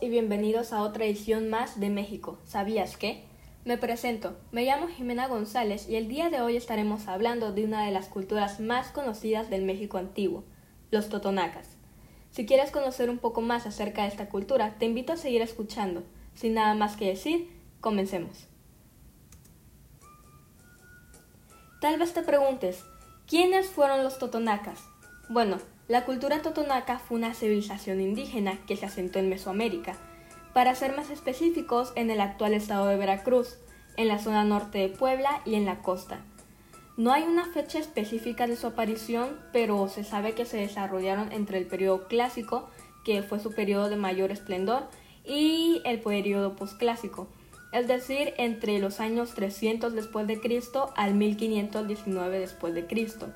y bienvenidos a otra edición más de México. ¿Sabías qué? Me presento, me llamo Jimena González y el día de hoy estaremos hablando de una de las culturas más conocidas del México antiguo, los totonacas. Si quieres conocer un poco más acerca de esta cultura, te invito a seguir escuchando. Sin nada más que decir, comencemos. Tal vez te preguntes, ¿quiénes fueron los totonacas? Bueno, la cultura totonaca fue una civilización indígena que se asentó en Mesoamérica, para ser más específicos en el actual estado de Veracruz, en la zona norte de Puebla y en la costa. No hay una fecha específica de su aparición, pero se sabe que se desarrollaron entre el periodo clásico, que fue su periodo de mayor esplendor, y el periodo posclásico, es decir, entre los años 300 después de Cristo al 1519 después de Cristo.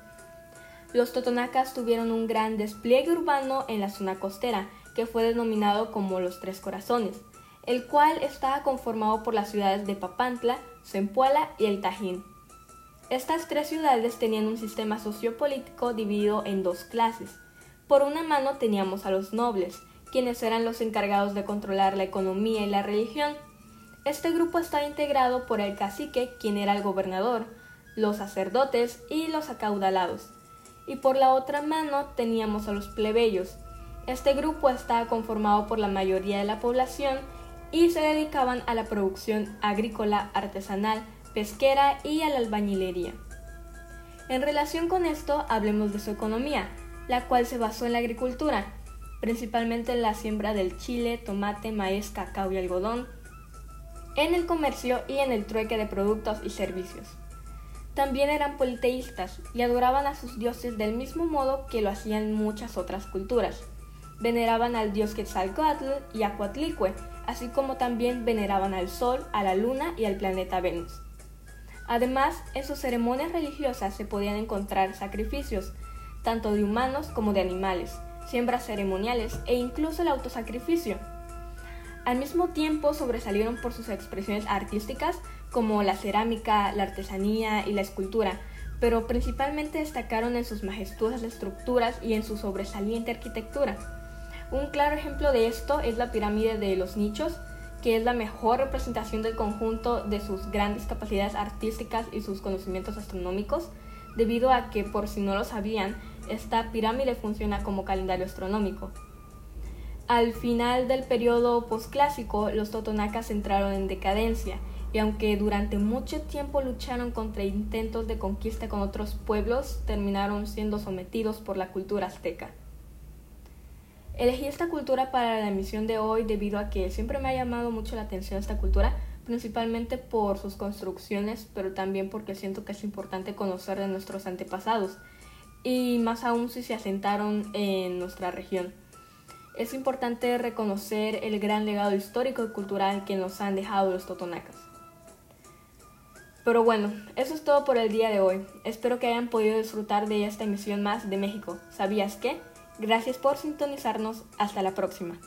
Los totonacas tuvieron un gran despliegue urbano en la zona costera, que fue denominado como los Tres Corazones, el cual estaba conformado por las ciudades de Papantla, Zempoala y El Tajín. Estas tres ciudades tenían un sistema sociopolítico dividido en dos clases. Por una mano teníamos a los nobles, quienes eran los encargados de controlar la economía y la religión. Este grupo estaba integrado por el cacique, quien era el gobernador, los sacerdotes y los acaudalados y por la otra mano teníamos a los plebeyos. Este grupo estaba conformado por la mayoría de la población y se dedicaban a la producción agrícola, artesanal, pesquera y a la albañilería. En relación con esto, hablemos de su economía, la cual se basó en la agricultura, principalmente en la siembra del chile, tomate, maíz, cacao y algodón, en el comercio y en el trueque de productos y servicios. También eran politeístas y adoraban a sus dioses del mismo modo que lo hacían muchas otras culturas. Veneraban al dios Quetzalcoatl y a Coatlicue, así como también veneraban al sol, a la luna y al planeta Venus. Además, en sus ceremonias religiosas se podían encontrar sacrificios, tanto de humanos como de animales, siembras ceremoniales e incluso el autosacrificio. Al mismo tiempo sobresalieron por sus expresiones artísticas como la cerámica, la artesanía y la escultura, pero principalmente destacaron en sus majestuosas estructuras y en su sobresaliente arquitectura. Un claro ejemplo de esto es la pirámide de los nichos, que es la mejor representación del conjunto de sus grandes capacidades artísticas y sus conocimientos astronómicos, debido a que, por si no lo sabían, esta pirámide funciona como calendario astronómico. Al final del periodo posclásico, los totonacas entraron en decadencia y aunque durante mucho tiempo lucharon contra intentos de conquista con otros pueblos, terminaron siendo sometidos por la cultura azteca. Elegí esta cultura para la emisión de hoy debido a que siempre me ha llamado mucho la atención esta cultura, principalmente por sus construcciones, pero también porque siento que es importante conocer de nuestros antepasados, y más aún si se asentaron en nuestra región. Es importante reconocer el gran legado histórico y cultural que nos han dejado los totonacas. Pero bueno, eso es todo por el día de hoy. Espero que hayan podido disfrutar de esta emisión más de México. ¿Sabías qué? Gracias por sintonizarnos. Hasta la próxima.